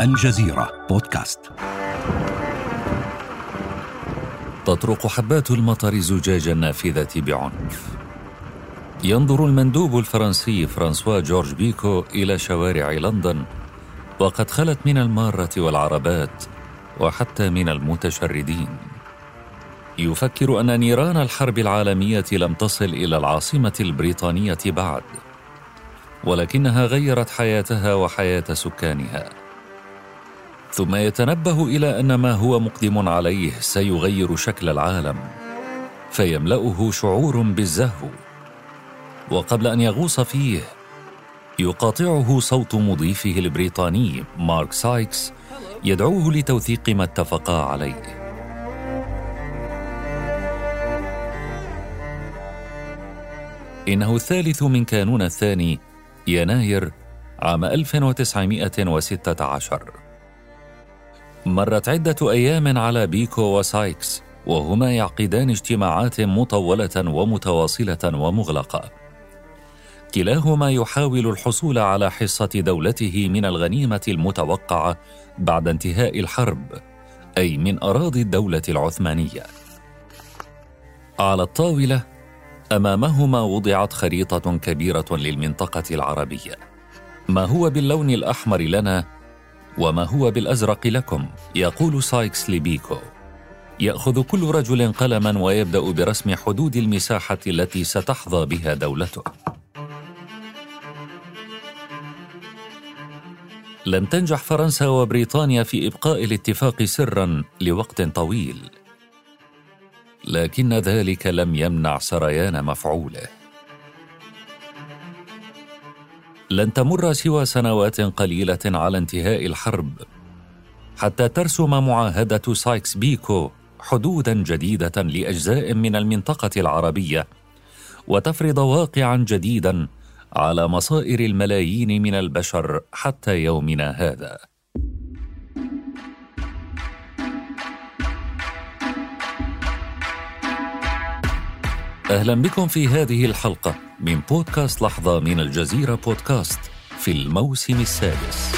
الجزيرة بودكاست. تطرق حبات المطر زجاج النافذة بعنف. ينظر المندوب الفرنسي فرانسوا جورج بيكو إلى شوارع لندن وقد خلت من المارة والعربات وحتى من المتشردين. يفكر أن نيران الحرب العالمية لم تصل إلى العاصمة البريطانية بعد ولكنها غيرت حياتها وحياة سكانها. ثم يتنبه إلى أن ما هو مقدم عليه سيغير شكل العالم فيملأه شعور بالزهو. وقبل أن يغوص فيه يقاطعه صوت مضيفه البريطاني مارك سايكس يدعوه لتوثيق ما اتفقا عليه. إنه الثالث من كانون الثاني يناير عام 1916 مرت عدة أيام على بيكو وسايكس وهما يعقدان اجتماعات مطولة ومتواصلة ومغلقة. كلاهما يحاول الحصول على حصة دولته من الغنيمة المتوقعة بعد انتهاء الحرب، أي من أراضي الدولة العثمانية. على الطاولة أمامهما وضعت خريطة كبيرة للمنطقة العربية. ما هو باللون الأحمر لنا وما هو بالأزرق لكم؟ يقول سايكس لبيكو. يأخذ كل رجل قلما ويبدأ برسم حدود المساحة التي ستحظى بها دولته. لم تنجح فرنسا وبريطانيا في إبقاء الاتفاق سرا لوقت طويل. لكن ذلك لم يمنع سريان مفعوله. لن تمر سوى سنوات قليلة على انتهاء الحرب. حتى ترسم معاهدة سايكس بيكو حدودا جديدة لأجزاء من المنطقة العربية وتفرض واقعا جديدا على مصائر الملايين من البشر حتى يومنا هذا. أهلا بكم في هذه الحلقة. من بودكاست لحظة من الجزيرة بودكاست في الموسم السادس.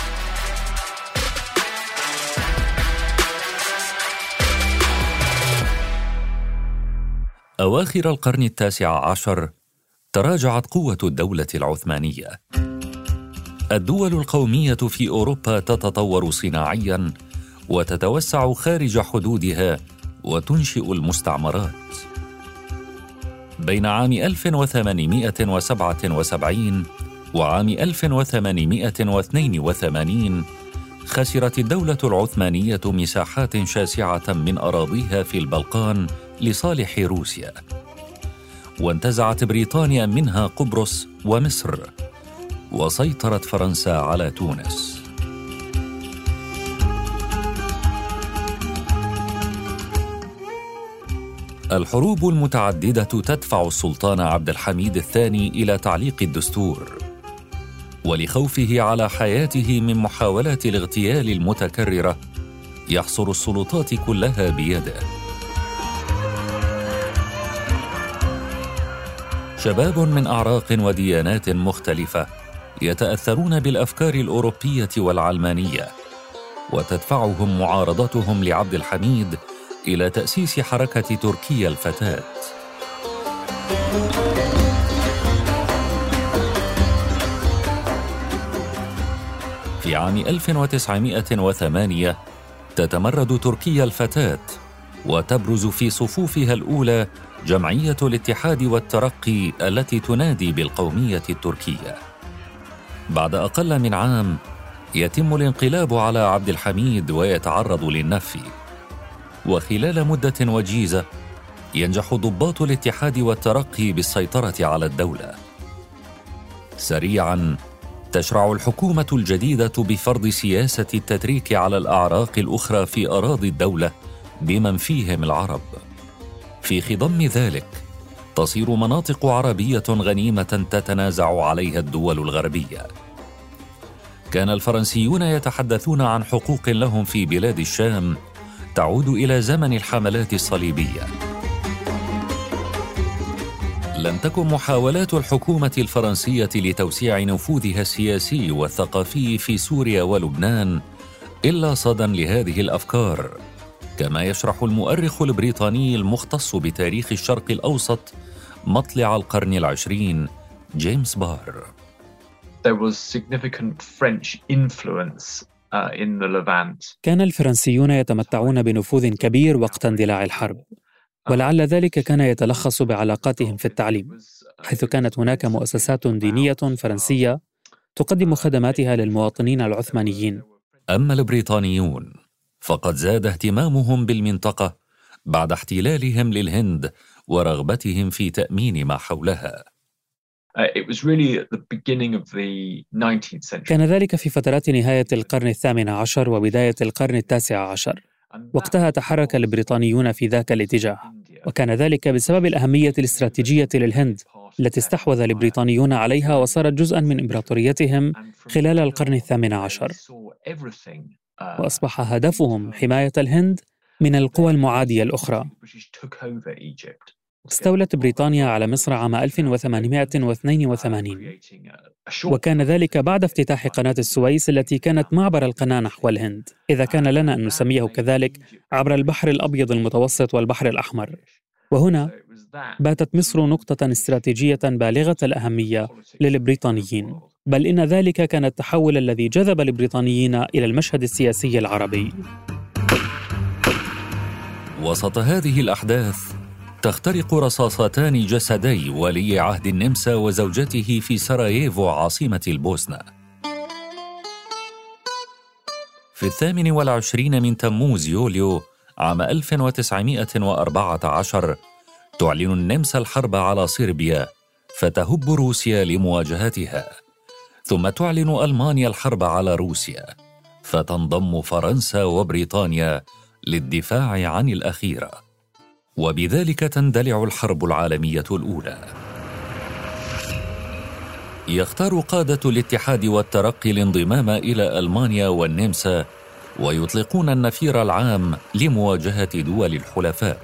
أواخر القرن التاسع عشر تراجعت قوة الدولة العثمانية. الدول القومية في أوروبا تتطور صناعياً وتتوسع خارج حدودها وتنشئ المستعمرات. بين عام 1877 وعام 1882 خسرت الدولة العثمانية مساحات شاسعة من أراضيها في البلقان لصالح روسيا. وانتزعت بريطانيا منها قبرص ومصر وسيطرت فرنسا على تونس. الحروب المتعددة تدفع السلطان عبد الحميد الثاني إلى تعليق الدستور ولخوفه على حياته من محاولات الاغتيال المتكررة يحصر السلطات كلها بيده. شباب من أعراق وديانات مختلفة يتأثرون بالأفكار الأوروبية والعلمانية وتدفعهم معارضتهم لعبد الحميد إلى تأسيس حركة تركيا الفتاة. في عام 1908 تتمرد تركيا الفتاة وتبرز في صفوفها الأولى جمعية الاتحاد والترقي التي تنادي بالقومية التركية. بعد أقل من عام يتم الانقلاب على عبد الحميد ويتعرض للنفي. وخلال مدة وجيزة ينجح ضباط الاتحاد والترقي بالسيطرة على الدولة. سريعا تشرع الحكومة الجديدة بفرض سياسة التتريك على الأعراق الأخرى في أراضي الدولة بمن فيهم العرب. في خضم ذلك تصير مناطق عربية غنيمة تتنازع عليها الدول الغربية. كان الفرنسيون يتحدثون عن حقوق لهم في بلاد الشام تعود إلى زمن الحملات الصليبية. لم تكن محاولات الحكومة الفرنسية لتوسيع نفوذها السياسي والثقافي في سوريا ولبنان إلا صدى لهذه الأفكار كما يشرح المؤرخ البريطاني المختص بتاريخ الشرق الأوسط مطلع القرن العشرين جيمس بار. There was significant French influence uh, in the Levant. كان الفرنسيون يتمتعون بنفوذ كبير وقت اندلاع الحرب ولعل ذلك كان يتلخص بعلاقاتهم في التعليم حيث كانت هناك مؤسسات دينية فرنسية تقدم خدماتها للمواطنين العثمانيين. أما البريطانيون فقد زاد اهتمامهم بالمنطقة بعد احتلالهم للهند ورغبتهم في تأمين ما حولها. كان ذلك في فترات نهاية القرن الثامن عشر وبداية القرن التاسع عشر. وقتها تحرك البريطانيون في ذاك الاتجاه. وكان ذلك بسبب الأهمية الاستراتيجية للهند التي استحوذ البريطانيون عليها وصارت جزءا من إمبراطوريتهم خلال القرن الثامن عشر. وأصبح هدفهم حماية الهند من القوى المعادية الأخرى. استولت بريطانيا على مصر عام 1882 وكان ذلك بعد افتتاح قناة السويس التي كانت معبر القناة نحو الهند. إذا كان لنا أن نسميه كذلك عبر البحر الأبيض المتوسط والبحر الأحمر. وهنا باتت مصر نقطة استراتيجية بالغة الأهمية للبريطانيين. بل إن ذلك كان التحول الذي جذب البريطانيين إلى المشهد السياسي العربي. وسط هذه الأحداث تخترق رصاصتان جسدي ولي عهد النمسا وزوجته في سراييفو عاصمة البوسنة. في الثامن والعشرين من تموز يوليو عام 1914 تعلن النمسا الحرب على صربيا فتهب روسيا لمواجهتها. ثم تعلن ألمانيا الحرب على روسيا فتنضم فرنسا وبريطانيا للدفاع عن الأخيرة. وبذلك تندلع الحرب العالمية الأولى. يختار قادة الاتحاد والترقي الانضمام إلى ألمانيا والنمسا ويطلقون النفير العام لمواجهة دول الحلفاء.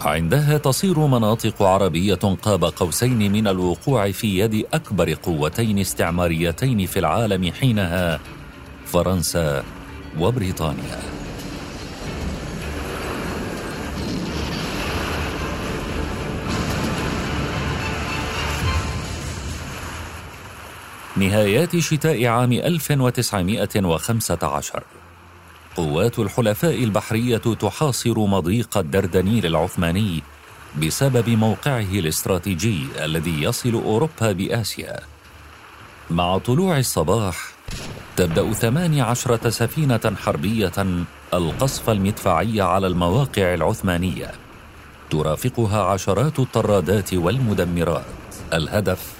عندها تصير مناطق عربية قاب قوسين من الوقوع في يد أكبر قوتين استعماريتين في العالم حينها فرنسا وبريطانيا. نهايات شتاء عام 1915 قوات الحلفاء البحرية تحاصر مضيق الدردنيل العثماني بسبب موقعه الاستراتيجي الذي يصل أوروبا بآسيا. مع طلوع الصباح تبدأ ثماني عشرة سفينة حربية القصف المدفعي على المواقع العثمانية. ترافقها عشرات الطرادات والمدمرات. الهدف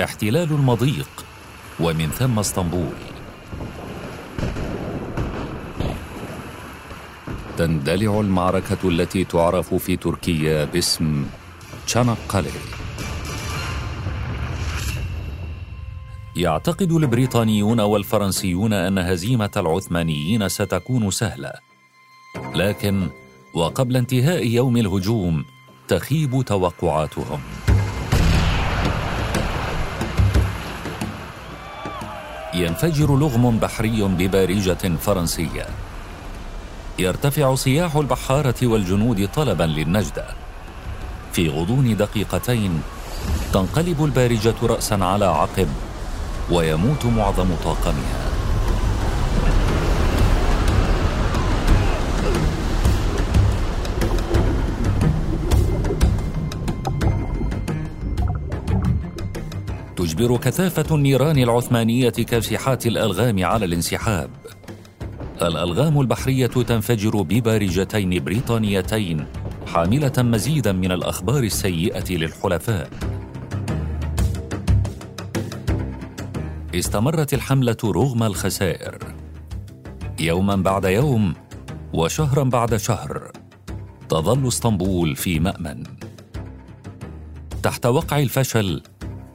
احتلال المضيق ومن ثم اسطنبول. تندلع المعركة التي تعرف في تركيا باسم تشانقلي. يعتقد البريطانيون والفرنسيون أن هزيمة العثمانيين ستكون سهلة لكن وقبل انتهاء يوم الهجوم تخيب توقعاتهم. ينفجر لغم بحري ببارجة فرنسية. يرتفع صياح البحارة والجنود طلبا للنجدة. في غضون دقيقتين تنقلب البارجة رأسا على عقب ويموت معظم طاقمها. تجبر كثافة النيران العثمانية كاسحات الألغام على الانسحاب. الألغام البحرية تنفجر ببارجتين بريطانيتين حاملة مزيدا من الأخبار السيئة للحلفاء. استمرت الحملة رغم الخسائر. يوما بعد يوم وشهرا بعد شهر تظل اسطنبول في مأمن. تحت وقع الفشل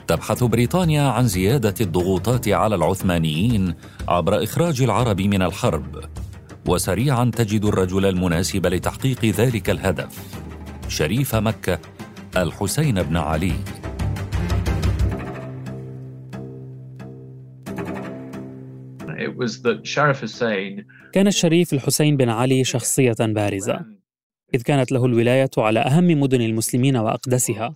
تبحث بريطانيا عن زيادة الضغوطات على العثمانيين عبر إخراج العرب من الحرب وسريعا تجد الرجل المناسب لتحقيق ذلك الهدف شريف مكة الحسين بن علي. كان الشريف الحسين بن علي شخصية بارزة إذ كانت له الولاية على أهم مدن المسلمين وأقدسها.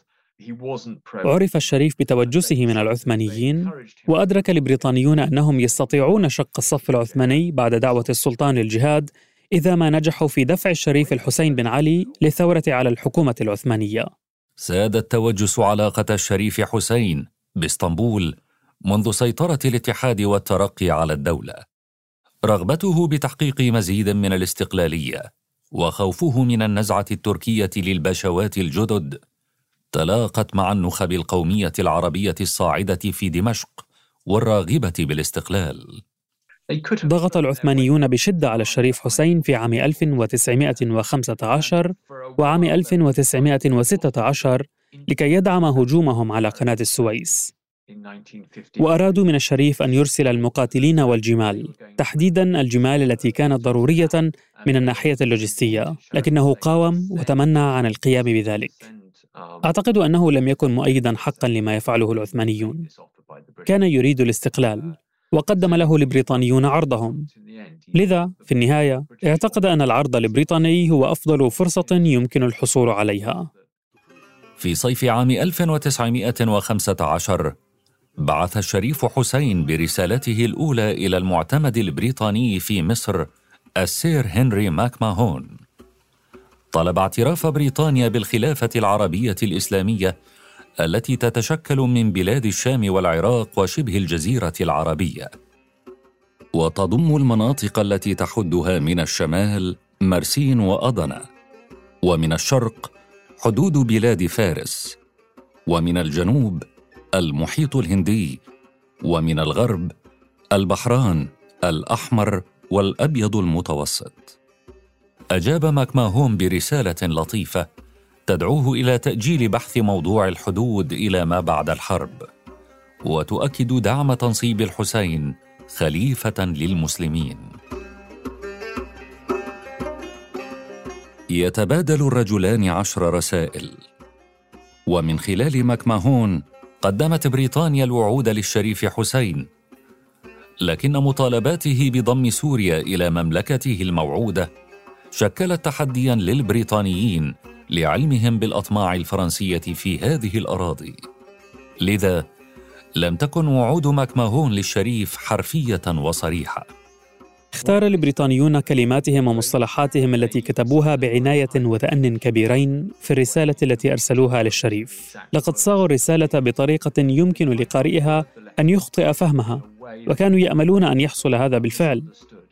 عرف الشريف بتوجسه من العثمانيين وأدرك البريطانيون أنهم يستطيعون شق الصف العثماني بعد دعوة السلطان للجهاد إذا ما نجحوا في دفع الشريف الحسين بن علي للثورة على الحكومة العثمانية. ساد التوجس علاقة الشريف حسين بإسطنبول منذ سيطرة الاتحاد والترقي على الدولة. رغبته بتحقيق مزيد من الاستقلالية وخوفه من النزعة التركية للبشوات الجدد تلاقت مع النخب القومية العربية الصاعدة في دمشق والراغبة بالاستقلال. ضغط العثمانيون بشدة على الشريف حسين في عام 1915 وعام 1916 لكي يدعم هجومهم على قناة السويس. وأرادوا من الشريف أن يرسل المقاتلين والجمال تحديدا الجمال التي كانت ضرورية من الناحية اللوجستية لكنه قاوم وتمنع عن القيام بذلك. أعتقد أنه لم يكن مؤيدا حقا لما يفعله العثمانيون. كان يريد الاستقلال وقدم له البريطانيون عرضهم. لذا في النهاية اعتقد أن العرض البريطاني هو أفضل فرصة يمكن الحصول عليها. في صيف عام 1915 بعث الشريف حسين برسالته الأولى إلى المعتمد البريطاني في مصر السير هنري ماكماهون. طلب اعتراف بريطانيا بالخلافة العربية الإسلامية التي تتشكل من بلاد الشام والعراق وشبه الجزيرة العربية. وتضم المناطق التي تحدها من الشمال مرسين وأضنة ومن الشرق حدود بلاد فارس ومن الجنوب المحيط الهندي ومن الغرب البحران الأحمر والأبيض المتوسط. أجاب ماكماهون برسالة لطيفة تدعوه إلى تأجيل بحث موضوع الحدود إلى ما بعد الحرب وتؤكد دعم تنصيب الحسين خليفة للمسلمين. يتبادل الرجلان عشر رسائل. ومن خلال ماكماهون قدمت بريطانيا الوعود للشريف حسين لكن مطالباته بضم سوريا إلى مملكته الموعودة شكلت تحديا للبريطانيين لعلمهم بالأطماع الفرنسية في هذه الأراضي. لذا لم تكن وعود ماكماهون للشريف حرفية وصريحة. اختار البريطانيون كلماتهم ومصطلحاتهم التي كتبوها بعناية وتأن كبيرين في الرسالة التي أرسلوها للشريف. لقد صاغوا الرسالة بطريقة يمكن لقارئها أن يخطئ فهمها وكانوا يأملون أن يحصل هذا بالفعل.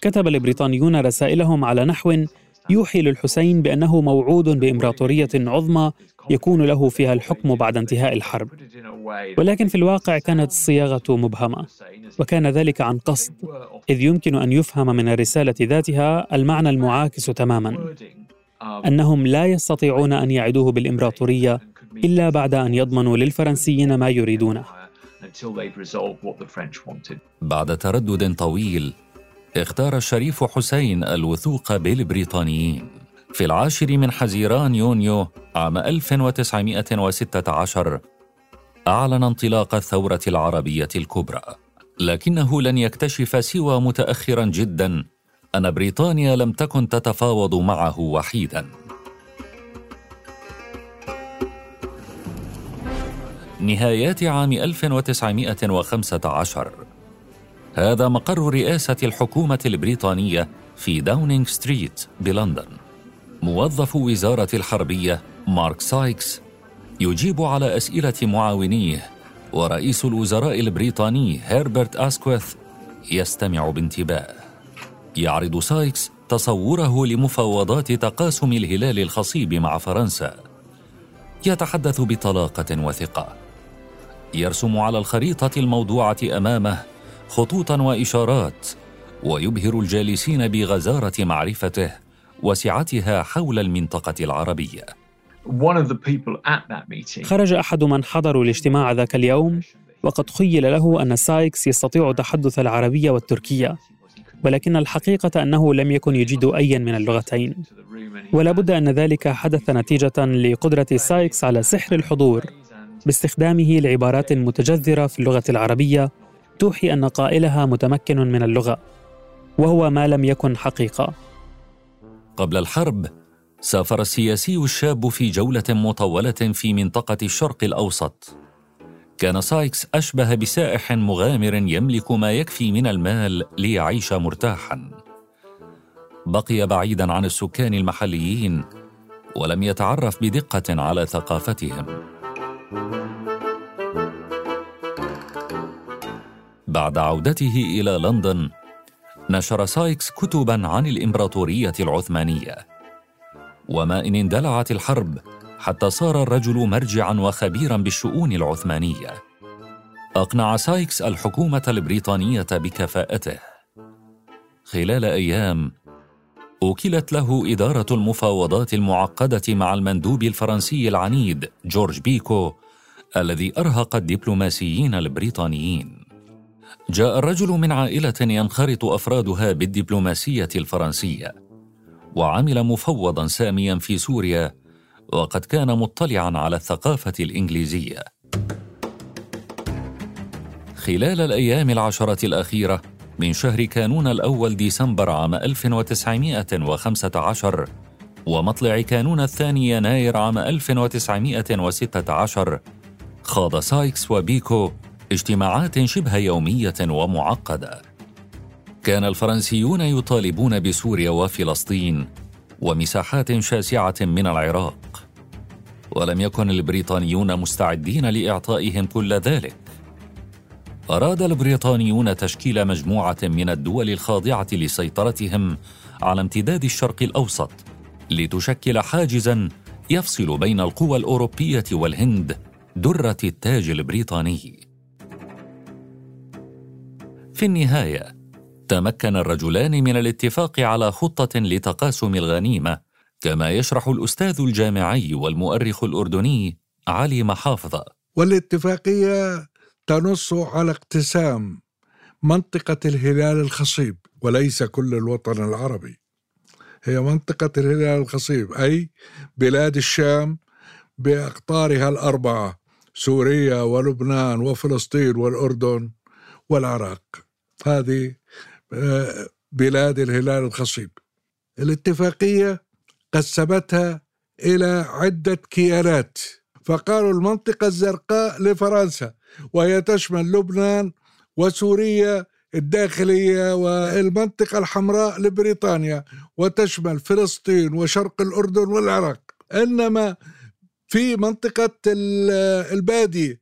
كتب البريطانيون رسائلهم على نحو يوحي للحسين بأنه موعود بإمبراطورية عظمى يكون له فيها الحكم بعد انتهاء الحرب. ولكن في الواقع كانت الصياغه مبهمة وكان ذلك عن قصد إذ يمكن أن يفهم من الرسالة ذاتها المعنى المعاكس تماما أنهم لا يستطيعون أن يعدوه بالإمبراطورية إلا بعد أن يضمنوا للفرنسيين ما يريدونه. بعد تردد طويل اختار الشريف حسين الوثوق بالبريطانيين. في العاشر من حزيران يونيو عام 1916 أعلن انطلاق الثورة العربية الكبرى. لكنه لن يكتشف سوى متأخرا جدا أن بريطانيا لم تكن تتفاوض معه وحيدا. نهايات عام 1915 هذا مقر رئاسة الحكومة البريطانية في داونينغ ستريت بلندن. موظف وزارة الحربية مارك سايكس يجيب على أسئلة معاونيه ورئيس الوزراء البريطاني هيربرت أسكويث يستمع بانتباه. يعرض سايكس تصوره لمفاوضات تقاسم الهلال الخصيب مع فرنسا. يتحدث بطلاقة وثقة. يرسم على الخريطة الموضوعة أمامه خطوطا وإشارات ويبهر الجالسين بغزارة معرفته وسعتها حول المنطقة العربية. خرج أحد من حضروا الاجتماع ذاك اليوم وقد خيل له أن سايكس يستطيع تحدث العربية والتركية ولكن الحقيقة أنه لم يكن يجيد ايا من اللغتين. ولا بد أن ذلك حدث نتيجة لقدرة سايكس على سحر الحضور باستخدامه لعبارات متجذرة في اللغة العربية توحي أن قائلها متمكن من اللغة وهو ما لم يكن حقيقة. قبل الحرب سافر السياسي الشاب في جولة مطولة في منطقة الشرق الأوسط. كان سايكس أشبه بسائح مغامر يملك ما يكفي من المال ليعيش مرتاحا. بقي بعيدا عن السكان المحليين ولم يتعرف بدقة على ثقافتهم. بعد عودته إلى لندن نشر سايكس كتبا عن الإمبراطورية العثمانية. وما ان اندلعت الحرب حتى صار الرجل مرجعا وخبيرا بالشؤون العثمانية. أقنع سايكس الحكومة البريطانية بكفاءته. خلال أيام أوكلت له إدارة المفاوضات المعقدة مع المندوب الفرنسي العنيد جورج بيكو الذي أرهق الدبلوماسيين البريطانيين. جاء الرجل من عائلة ينخرط أفرادها بالدبلوماسية الفرنسية وعمل مفوضا ساميا في سوريا وقد كان مطلعا على الثقافة الإنجليزية. خلال الأيام العشرة الأخيرة من شهر كانون الأول ديسمبر عام 1915 ومطلع كانون الثاني يناير عام 1916 خاض سايكس وبيكو اجتماعات شبه يومية ومعقدة. كان الفرنسيون يطالبون بسوريا وفلسطين ومساحات شاسعة من العراق. ولم يكن البريطانيون مستعدين لإعطائهم كل ذلك. أراد البريطانيون تشكيل مجموعة من الدول الخاضعة لسيطرتهم على امتداد الشرق الأوسط لتشكل حاجزا يفصل بين القوى الأوروبية والهند درة التاج البريطاني. في النهاية تمكن الرجلان من الاتفاق على خطة لتقاسم الغنيمة كما يشرح الأستاذ الجامعي والمؤرخ الأردني علي محافظة. والاتفاقية تنص على اقتسام منطقة الهلال الخصيب وليس كل الوطن العربي. هي منطقة الهلال الخصيب أي بلاد الشام بأقطارها الأربعة سوريا ولبنان وفلسطين والأردن والعراق. هذه آه، بلاد الهلال الخصيب. الاتفاقية قسمتها إلى عدة كيانات. فقالوا المنطقة الزرقاء لفرنسا وهي تشمل لبنان وسوريا الداخلية والمنطقة الحمراء لبريطانيا وتشمل فلسطين وشرق الأردن والعراق. إنما في منطقة البادية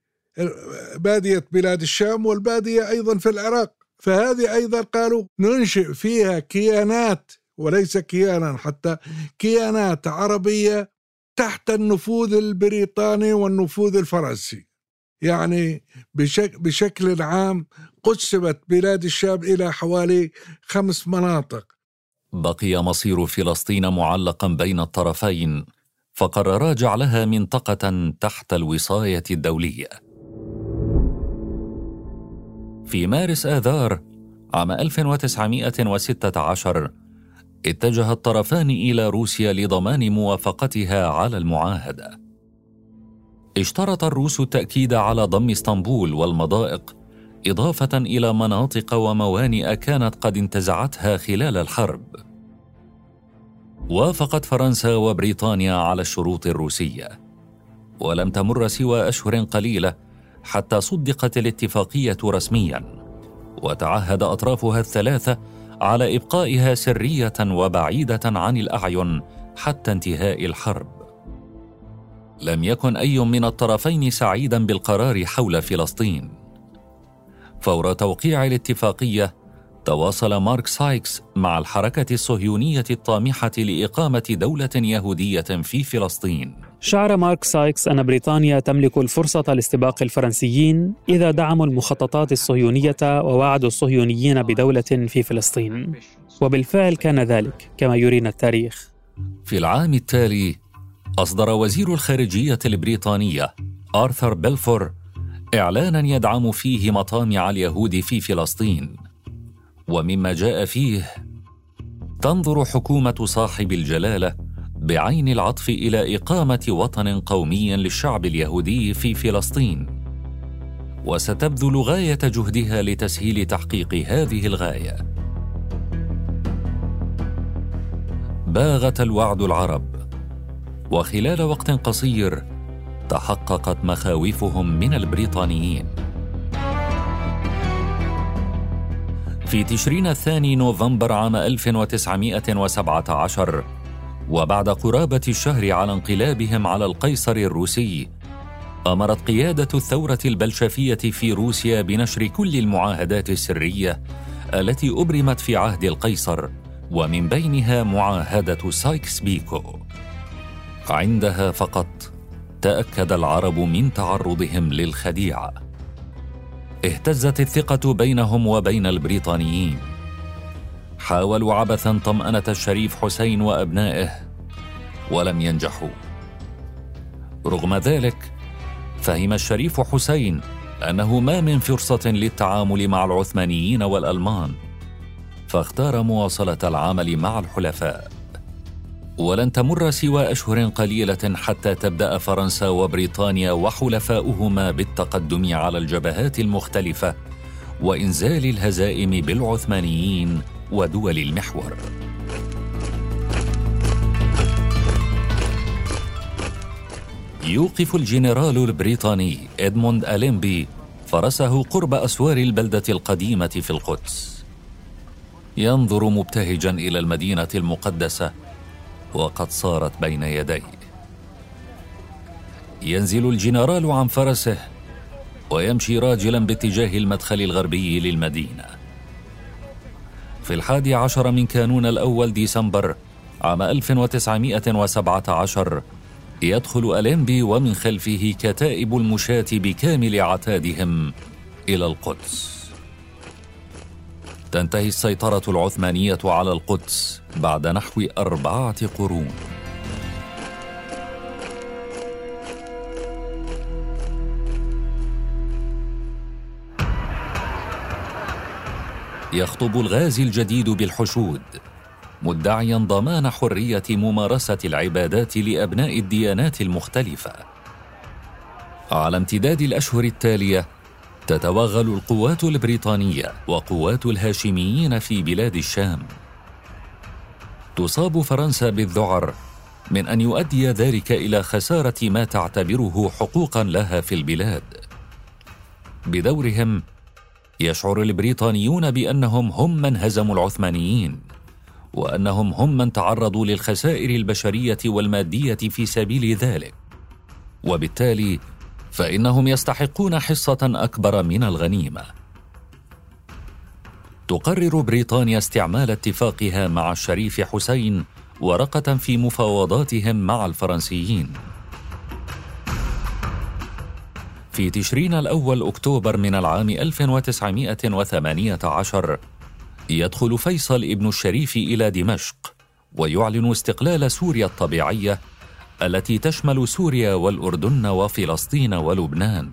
بادية بلاد الشام والبادية أيضا في العراق. فهذه أيضا قالوا ننشئ فيها كيانات وليس كيانا حتى كيانات عربية تحت النفوذ البريطاني والنفوذ الفرنسي. يعني بشك بشكل عام قسمت بلاد الشام إلى حوالي خمس مناطق. بقي مصير فلسطين معلقا بين الطرفين فقررا جعلها منطقة تحت الوصاية الدولية. في مارس آذار عام 1916 اتجه الطرفان إلى روسيا لضمان موافقتها على المعاهدة اشترط الروس التأكيد على ضم اسطنبول والمضائق إضافة إلى مناطق وموانئ كانت قد انتزعتها خلال الحرب. وافقت فرنسا وبريطانيا على الشروط الروسية، ولم تمر سوى أشهر قليلة حتى صدقت الاتفاقية رسميا، وتعهد أطرافها الثلاثة على إبقائها سرية وبعيدة عن الأعين حتى انتهاء الحرب. لم يكن أي من الطرفين سعيدا بالقرار حول فلسطين. فور توقيع الاتفاقية تواصل مارك سايكس مع الحركة الصهيونية الطامحة لإقامة دولة يهودية في فلسطين. شعر مارك سايكس أن بريطانيا تملك الفرصة لاستباق الفرنسيين إذا دعموا المخططات الصهيونية ووعدوا الصهيونيين بدولة في فلسطين. وبالفعل كان ذلك كما يرينا التاريخ. في العام التالي أصدر وزير الخارجية البريطانية آرثر بيلفور إعلانا يدعم فيه مطامع اليهود في فلسطين. ومما جاء فيه تنظر حكومة صاحب الجلالة بعين العطف إلى إقامة وطن قومي للشعب اليهودي في فلسطين. وستبذل غاية جهدها لتسهيل تحقيق هذه الغاية. باغت الوعد العرب. وخلال وقت قصير تحققت مخاوفهم من البريطانيين. في تشرين الثاني نوفمبر عام 1917 وبعد قرابة الشهر على انقلابهم على القيصر الروسي أمرت قيادة الثورة البلشفية في روسيا بنشر كل المعاهدات السرية التي أبرمت في عهد القيصر ومن بينها معاهدة سايكس بيكو عندها فقط تأكد العرب من تعرضهم للخديعة اهتزت الثقة بينهم وبين البريطانيين. حاولوا عبثا طمأنة الشريف حسين وأبنائه ولم ينجحوا. رغم ذلك فهم الشريف حسين أنه ما من فرصة للتعامل مع العثمانيين والألمان فاختار مواصلة العمل مع الحلفاء. ولن تمر سوى أشهر قليلة حتى تبدأ فرنسا وبريطانيا وحلفاؤهما بالتقدم على الجبهات المختلفة وإنزال الهزائم بالعثمانيين ودول المحور. يوقف الجنرال البريطاني إدموند أليمبي فرسه قرب أسوار البلدة القديمة في القدس. ينظر مبتهجا إلى المدينة المقدسة وقد صارت بين يديه. ينزل الجنرال عن فرسه ويمشي راجلا باتجاه المدخل الغربي للمدينة. في الحادي عشر من كانون الأول ديسمبر عام 1917 يدخل أليمبي ومن خلفه كتائب المشاة بكامل عتادهم إلى القدس. تنتهي السيطرة العثمانية على القدس بعد نحو أربعة قرون. يخطب الغازي الجديد بالحشود مدعيا ضمان حرية ممارسة العبادات لأبناء الديانات المختلفة. على امتداد الأشهر التالية تتوغل القوات البريطانية وقوات الهاشميين في بلاد الشام. تصاب فرنسا بالذعر من أن يؤدي ذلك إلى خسارة ما تعتبره حقوقا لها في البلاد. بدورهم يشعر البريطانيون بأنهم هم من هزموا العثمانيين وأنهم هم من تعرضوا للخسائر البشرية والمادية في سبيل ذلك. وبالتالي فإنهم يستحقون حصة أكبر من الغنيمة. تقرر بريطانيا استعمال اتفاقها مع الشريف حسين ورقة في مفاوضاتهم مع الفرنسيين. في تشرين الأول أكتوبر من العام 1918 يدخل فيصل ابن الشريف إلى دمشق ويعلن استقلال سوريا الطبيعية التي تشمل سوريا والأردن وفلسطين ولبنان.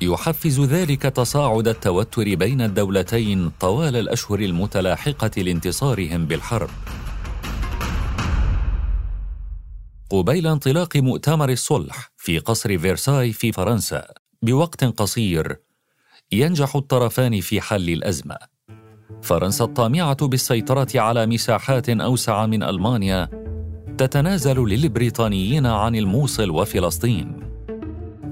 يحفز ذلك تصاعد التوتر بين الدولتين طوال الأشهر المتلاحقة لانتصارهم بالحرب. قبيل انطلاق مؤتمر الصلح في قصر فيرساي في فرنسا. بوقت قصير ينجح الطرفان في حل الأزمة فرنسا الطامعة بالسيطرة على مساحات أوسع من ألمانيا تتنازل للبريطانيين عن الموصل وفلسطين.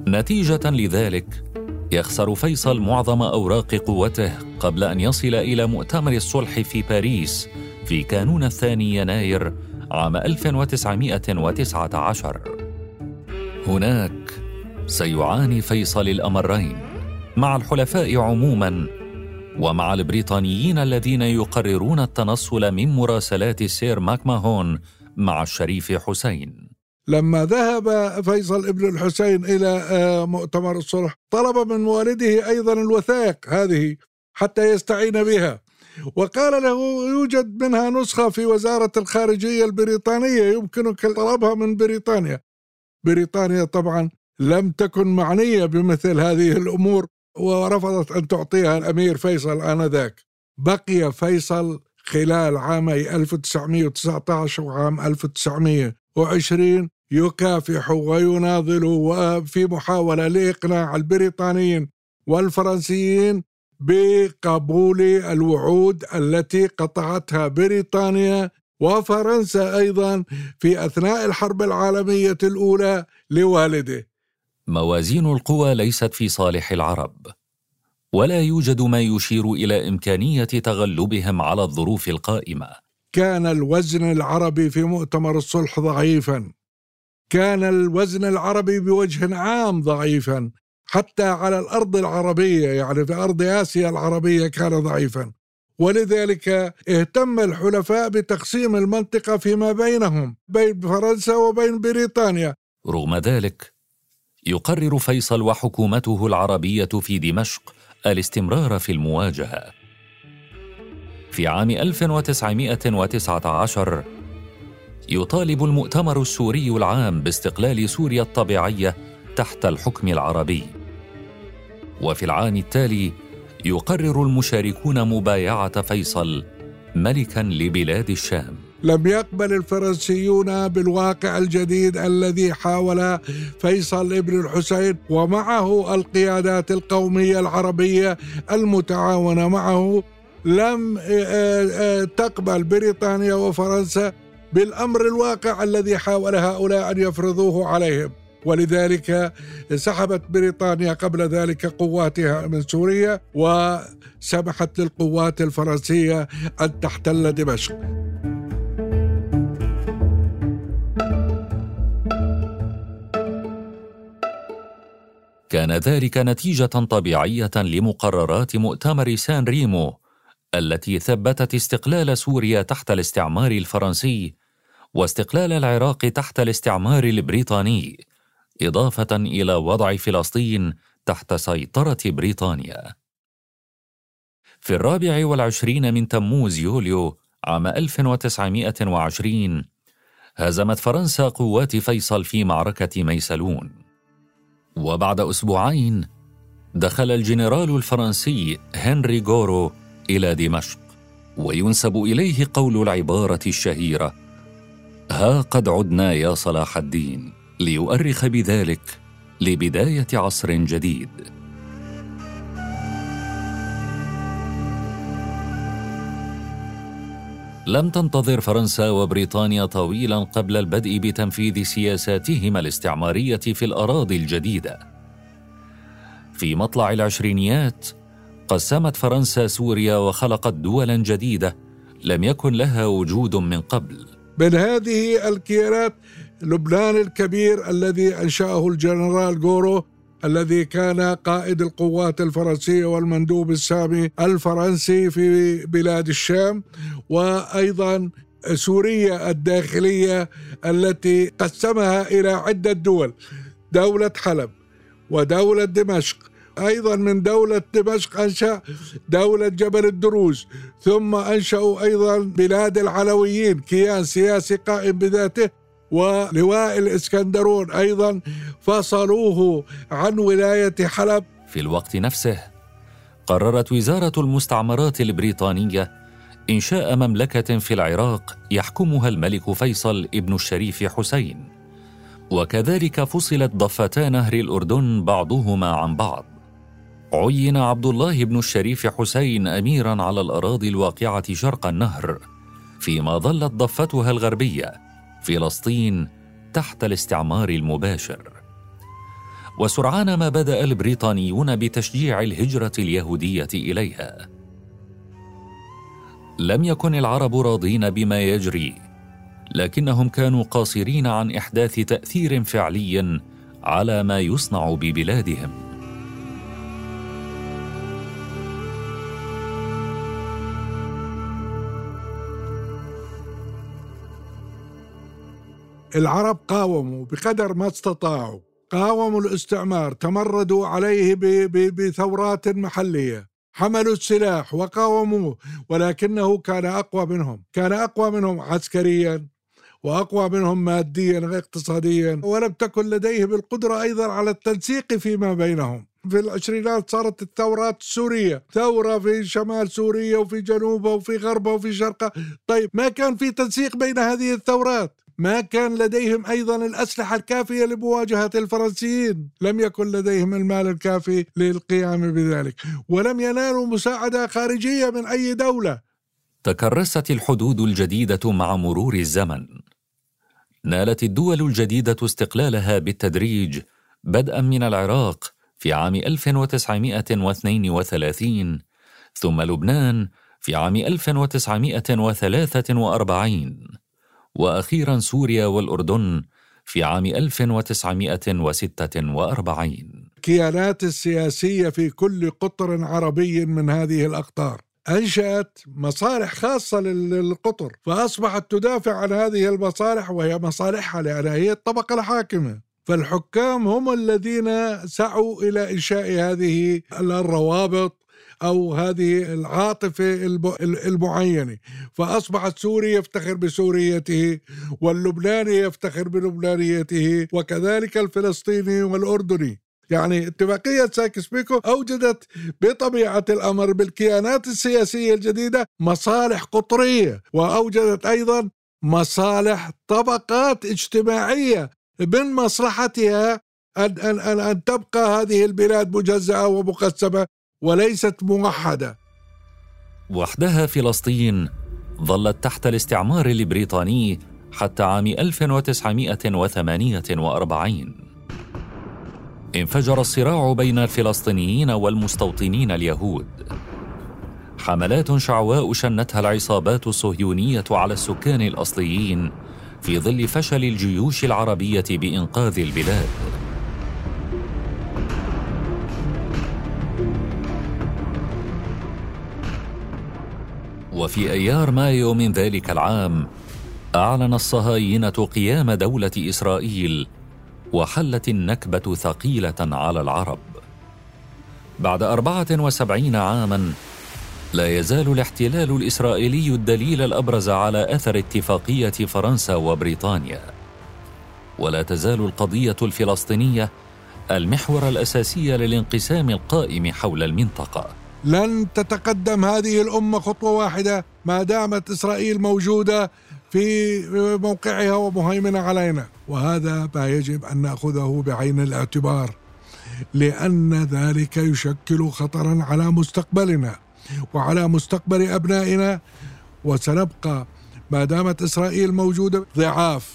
نتيجة لذلك يخسر فيصل معظم أوراق قوته قبل أن يصل إلى مؤتمر الصلح في باريس في كانون الثاني يناير عام 1919 هناك سيعاني فيصل الأمرين. مع الحلفاء عموما ومع البريطانيين الذين يقررون التنصل من مراسلات السير ماكماهون مع الشريف حسين. لما ذهب فيصل ابن الحسين إلى آه، مؤتمر الصلح طلب من والده أيضا الوثائق هذه حتى يستعين بها. وقال له يوجد منها نسخة في وزارة الخارجية البريطانية يمكنك طلبها من بريطانيا. بريطانيا طبعا لم تكن معنية بمثل هذه الأمور ورفضت أن تعطيها الأمير فيصل آنذاك بقي فيصل خلال عامي 1919 وعام 1920 يكافح ويناضل وفي محاولة لإقناع البريطانيين والفرنسيين بقبول الوعود التي قطعتها بريطانيا وفرنسا أيضا في أثناء الحرب العالمية الأولى لوالده. موازين القوى ليست في صالح العرب، ولا يوجد ما يشير إلى إمكانية تغلبهم على الظروف القائمة. كان الوزن العربي في مؤتمر الصلح ضعيفا. كان الوزن العربي بوجه عام ضعيفا حتى على الأرض العربية يعني في أرض آسيا العربية كان ضعيفا ولذلك اهتم الحلفاء بتقسيم المنطقة فيما بينهم بين فرنسا وبين بريطانيا رغم ذلك يقرر فيصل وحكومته العربية في دمشق الاستمرار في المواجهة. في عام 1919 يطالب المؤتمر السوري العام باستقلال سوريا الطبيعية تحت الحكم العربي. وفي العام التالي يقرر المشاركون مبايعة فيصل ملكا لبلاد الشام. لم يقبل الفرنسيون بالواقع الجديد الذي حاول فيصل ابن الحسين ومعه القيادات القومية العربية المتعاونة معه لم آه، آه، تقبل بريطانيا وفرنسا بالأمر الواقع الذي حاول هؤلاء أن يفرضوه عليهم ولذلك سحبت بريطانيا قبل ذلك قواتها من سوريا وسمحت للقوات الفرنسية أن تحتل دمشق. كان ذلك نتيجة طبيعية لمقررات مؤتمر سان ريمو التي ثبتت استقلال سوريا تحت الاستعمار الفرنسي واستقلال العراق تحت الاستعمار البريطاني إضافة إلى وضع فلسطين تحت سيطرة بريطانيا. في الرابع والعشرين من تموز يوليو عام 1920 هزمت فرنسا قوات فيصل في معركة ميسلون. وبعد أسبوعين دخل الجنرال الفرنسي هنري غورو إلى دمشق وينسب إليه قول العبارة الشهيرة ها قد عدنا يا صلاح الدين ليؤرخ بذلك لبداية عصر جديد. لم تنتظر فرنسا وبريطانيا طويلا قبل البدء بتنفيذ سياساتهما الاستعمارية في الأراضي الجديدة. في مطلع العشرينيات قسمت فرنسا سوريا وخلقت دولا جديدة لم يكن لها وجود من قبل. من هذه الكيانات لبنان الكبير الذي أنشأه الجنرال غورو الذي كان قائد القوات الفرنسية والمندوب السامي الفرنسي في بلاد الشام وأيضا سوريا الداخلية التي قسمها إلى عدة دول دولة حلب ودولة دمشق. أيضا من دولة دمشق أنشأ دولة جبل الدروز ثم أنشأوا أيضا بلاد العلويين كيان سياسي قائم بذاته ولواء الإسكندرون أيضا فصلوه عن ولاية حلب. في الوقت نفسه قررت وزارة المستعمرات البريطانية إنشاء مملكة في العراق يحكمها الملك فيصل ابن الشريف حسين. وكذلك فصلت ضفتا نهر الأردن بعضهما عن بعض. عين عبد الله بن الشريف حسين اميرا على الأراضي الواقعة شرق النهر فيما ظلت ضفتها الغربية. فلسطين تحت الاستعمار المباشر. وسرعان ما بدأ البريطانيون بتشجيع الهجرة اليهودية إليها. لم يكن العرب راضين بما يجري لكنهم كانوا قاصرين عن إحداث تأثير فعلي على ما يصنع ببلادهم. العرب قاوموا بقدر ما استطاعوا. قاوموا الاستعمار تمردوا عليه بثورات محلية. حملوا السلاح وقاوموه ولكنه كان أقوى منهم. كان أقوى منهم عسكريا وأقوى منهم ماديا واقتصاديا ولم تكن لديهم القدره أيضا على التنسيق فيما بينهم. في العشرينات صارت الثورات السورية ثورة في شمال سوريا وفي جنوبها وفي غربها وفي شرقها. طيب ما كان في تنسيق بين هذه الثورات؟ ما كان لديهم أيضا الأسلحة الكافية لمواجهة الفرنسيين، لم يكن لديهم المال الكافي للقيام بذلك، ولم ينالوا مساعدة خارجية من أي دولة. تكرست الحدود الجديدة مع مرور الزمن. نالت الدول الجديدة استقلالها بالتدريج بدءا من العراق في عام 1932 ثم لبنان في عام 1943 وأخيرا سوريا والأردن في عام 1946 الكيانات السياسية في كل قطر عربي من هذه الأقطار. أنشأت مصالح خاصة للقطر فأصبحت تدافع عن هذه المصالح وهي مصالحها لأنها هي الطبقة الحاكمة. فالحكام هم الذين سعوا إلى إنشاء هذه الروابط أو هذه العاطفة المعينة. فأصبحت سوري يفتخر بسوريته واللبناني يفتخر بلبنانيته وكذلك الفلسطيني والأردني. يعني اتفاقية سايكس بيكو أوجدت بطبيعة الأمر بالكيانات السياسية الجديدة مصالح قطرية وأوجدت أيضا مصالح طبقات اجتماعية من مصلحتها أن, أن, أن, أن تبقى هذه البلاد مجزأة ومقسمة. وليست موحدة. وحدها فلسطين ظلت تحت الاستعمار البريطاني حتى عام 1948 انفجر الصراع بين الفلسطينيين والمستوطنين اليهود. حملات شعواء شنتها العصابات الصهيونية على السكان الأصليين في ظل فشل الجيوش العربية بإنقاذ البلاد. وفي أيار مايو من ذلك العام أعلن الصهاينة قيام دولة إسرائيل وحلت النكبة ثقيلة على العرب. بعد أربعة وسبعين عاما لا يزال الاحتلال الإسرائيلي الدليل الأبرز على أثر اتفاقية فرنسا وبريطانيا. ولا تزال القضية الفلسطينية المحور الأساسي للانقسام القائم حول المنطقة. لن تتقدم هذه الأمة خطوة واحدة ما دامت إسرائيل موجودة في موقعها ومهيمنة علينا. وهذا ما يجب أن نأخذه بعين الاعتبار لأن ذلك يشكل خطرا على مستقبلنا وعلى مستقبل أبنائنا. وسنبقى ما دامت إسرائيل موجودة ضعاف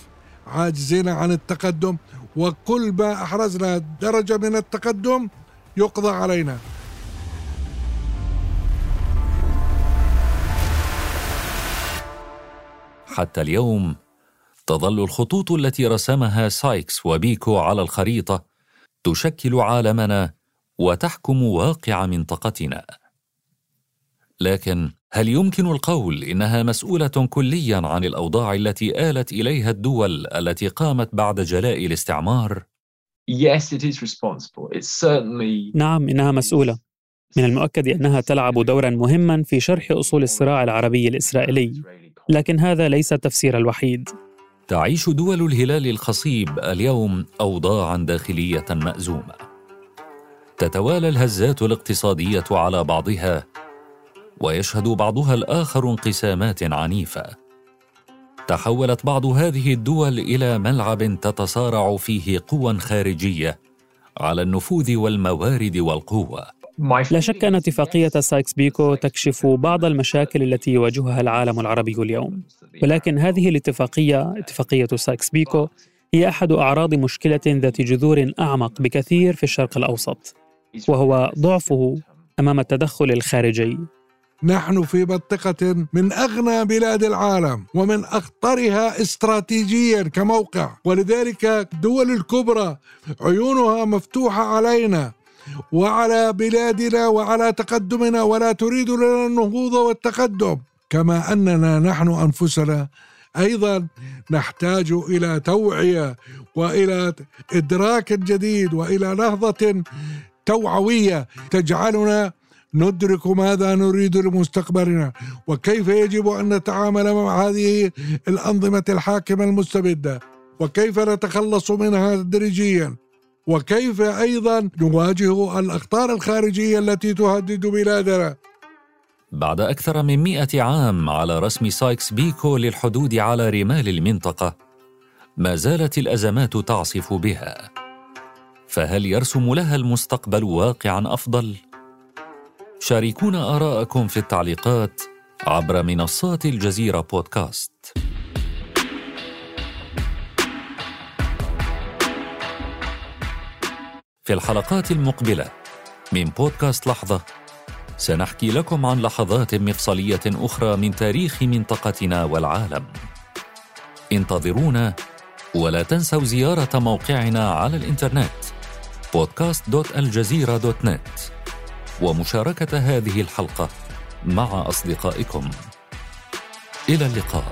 عاجزين عن التقدم وكل ما أحرزنا درجة من التقدم يقضى علينا. حتى اليوم تظل الخطوط التي رسمها سايكس وبيكو على الخريطة تشكل عالمنا وتحكم واقع منطقتنا لكن هل يمكن القول إنها مسؤولة كليا عن الأوضاع التي آلت إليها الدول التي قامت بعد جلاء الاستعمار؟ Yes, it is responsible. It's certainly نعم إنها مسؤولة من المؤكد أنها تلعب دورا مهما في شرح أصول الصراع العربي الإسرائيلي لكن هذا ليس التفسير الوحيد. تعيش دول الهلال الخصيب اليوم اوضاعا داخلية مأزومة. تتوالى الهزات الاقتصادية على بعضها ويشهد بعضها الآخر انقسامات عنيفة. تحولت بعض هذه الدول إلى ملعب تتصارع فيه قوى خارجية على النفوذ والموارد والقوة. لا شك أن اتفاقية سايكس بيكو تكشف بعض المشاكل التي يواجهها العالم العربي اليوم. ولكن هذه الاتفاقية اتفاقية سايكس بيكو هي أحد أعراض مشكلة ذات جذور أعمق بكثير في الشرق الأوسط وهو ضعفه أمام التدخل الخارجي. نحن في منطقة من أغنى بلاد العالم ومن أخطرها استراتيجيا كموقع. ولذلك الدول الكبرى عيونها مفتوحة علينا. وعلى بلادنا وعلى تقدمنا ولا تريد لنا النهوض والتقدم كما أننا نحن أنفسنا أيضا نحتاج إلى توعية وإلى إدراك جديد وإلى نهضه توعوية تجعلنا ندرك ماذا نريد لمستقبلنا وكيف يجب أن نتعامل مع هذه الأنظمة الحاكمة المستبدة وكيف نتخلص منها تدريجيا. وكيف أيضا نواجه الاخطار الخارجية التي تهدد بلادنا؟ بعد أكثر من مئة عام على رسم سايكس بيكو للحدود على رمال المنطقة ما زالت الأزمات تعصف بها. فهل يرسم لها المستقبل واقعا أفضل؟ شاركونا آراءكم في التعليقات عبر منصات الجزيرة بودكاست. في الحلقات المقبلة من بودكاست لحظة. سنحكي لكم عن لحظات مفصلية أخرى من تاريخ منطقتنا والعالم. انتظرونا ولا تنسوا زيارة موقعنا على الإنترنت podcast.aljazeera.net ومشاركة هذه الحلقة مع أصدقائكم. إلى اللقاء.